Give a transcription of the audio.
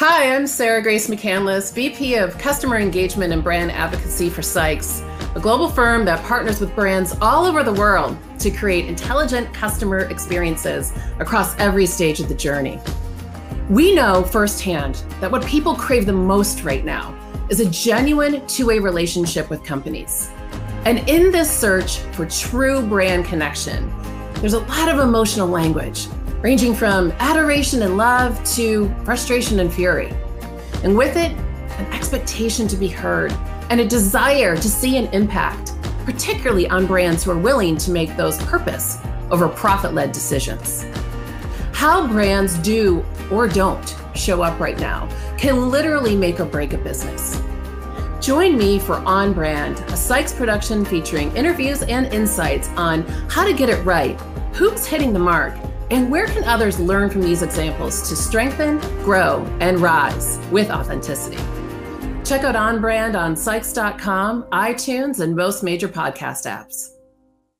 Hi, I'm Sarah Grace McCandless, VP of Customer Engagement and Brand Advocacy for Sykes, a global firm that partners with brands all over the world to create intelligent customer experiences across every stage of the journey. We know firsthand that what people crave the most right now is a genuine two way relationship with companies. And in this search for true brand connection, there's a lot of emotional language ranging from adoration and love to frustration and fury. And with it, an expectation to be heard and a desire to see an impact, particularly on brands who are willing to make those purpose over profit led decisions. How brands do or don't show up right now can literally make or break a business. Join me for On Brand, a Sykes production featuring interviews and insights on how to get it right, who's hitting the mark, and where can others learn from these examples to strengthen, grow, and rise with authenticity? Check out On Brand on Sykes.com, iTunes, and most major podcast apps.